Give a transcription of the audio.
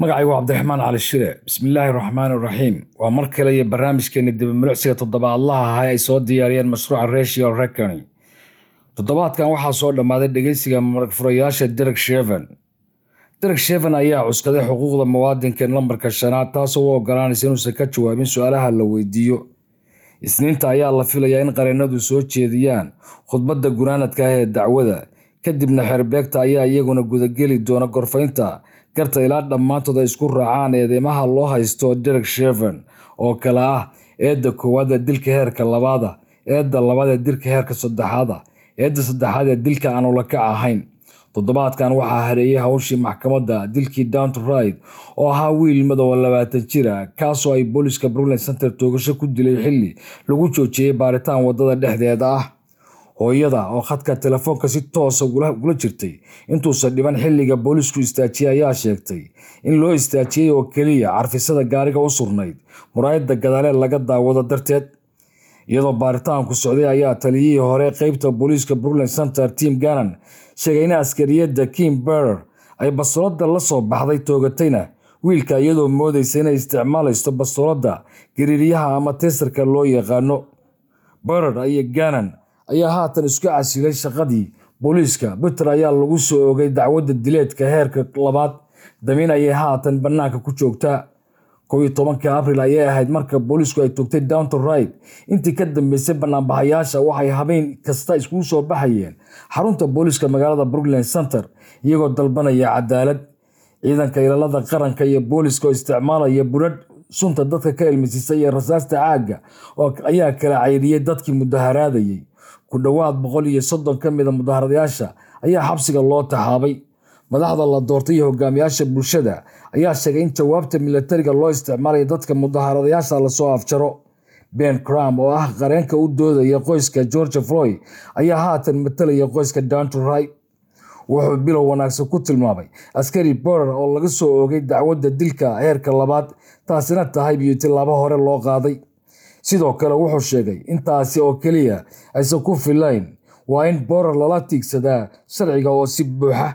magacaygu cabdiraxmaan cali shire bismillaahi raxmaan raxiim waa mar kale iyo barnaamijkeena dibamilocsiga toddobaadlaha ahaa ay soo diyaariyeen mashruuca racial recony toddobaadkan waxaa soo dhammaaday dhegeysiga maragfurayaasha derek sheven derek sheven ayaa cuskaday xuquuqda muwaadinka lambarka shanaad taasoo u ogolaanaysa inuusan ka jawaabin su'aalaha la weydiiyo. Isniinta ayaa la filayaa in qareenadu soo jeediyaan khudbadda gunaanadka ah ee dacwada kadibna xeerbeegta ayaa iyaguna gudageli doona gorfaynta. Garta ilaa dhammaantood ay isku raacaan eedeymaha loo haysto derek sheven oo kale ah eedda koowaad ee dilka heerka labaada eedda labaad ee dilka heerka saddexaada eedda saddexaad ee dilka aan ulakac ahayn. Toddobaadkan waxaa hareeyay hawshii maxkamadda dilkii downtright oo ahaa wiil madow labaatan jir ah kaasoo ay booliska brooklyn center toogasho ku dilay xilli lagu joojiyey baaritaan waddada dhexdeeda ah hooyada oo khadka telefoonka si toosa gula jirtay. Intuusan dhiban xilliga boolisku istaajiyey ayaa sheegtay. In loo istaajiyey oo keliya carfisada gaariga u surnayd. Muraayadda gadaaleel laga daawado darteed iyadoo baaritaanku socday ayaa taliyihii hore qeybta booliiska brooklyn center tim gannan sheegay in askariyadda kim berer ay bastoolada la soo baxday toogatayna. Wiilka iyadoo moodaysa inay isticmaalayso bastoolada gariiryaha ama teesarka loo yaqaano. Berer iyo gannan ayaa haatan isku casilay shaqadii booliiska. Buter ayaa lagu soo ogay dacwadda dileedka heerka labaad. Damiin ayay haatan bannaanka ku joogtaa kow iyo abril ayay ahayd marka booliisku ay togtay downton right. Intii ka dambeysay banaanbaxayaasha waxay habeen kasta iskugu soo baxayeen xarunta booliiska magaalada brooklyn center iyagoo dalbanaya cadaalad ciidanka ilaalada qaranka iyo booliiska oo isticmaalaya buradh sunta dadka ka ilmisisa iyo rasaasta caagga ayaa kala cayriyey dadkii mudaharaadayay ku dhowaad boqol iyo soddon ka mida mudaharadayaasha ayaa xabsiga loo taxaabay. Madaxda la doortay iyo hogaamiyaasha bulshada ayaa sheegay in jawaabta milatariga loo isticmaalaya dadka mudaharadayaasha la soo afjaro. Ben cram oo ah qareenka u doodaya qoyska george floyd ayaa haatan matalaya qoyska downtright wuxuu bilow wanaagsan ku tilmaamay askari borer oo laga soo oogay dacwadda dilka heerka labaad taasina tahay biyo tilaabo hore loo qaaday sidoo kale wuxuu sheegay intaasi oo keliya aysan ku filayn waa in borer lala tiigsadaa sharciga oo si buuxa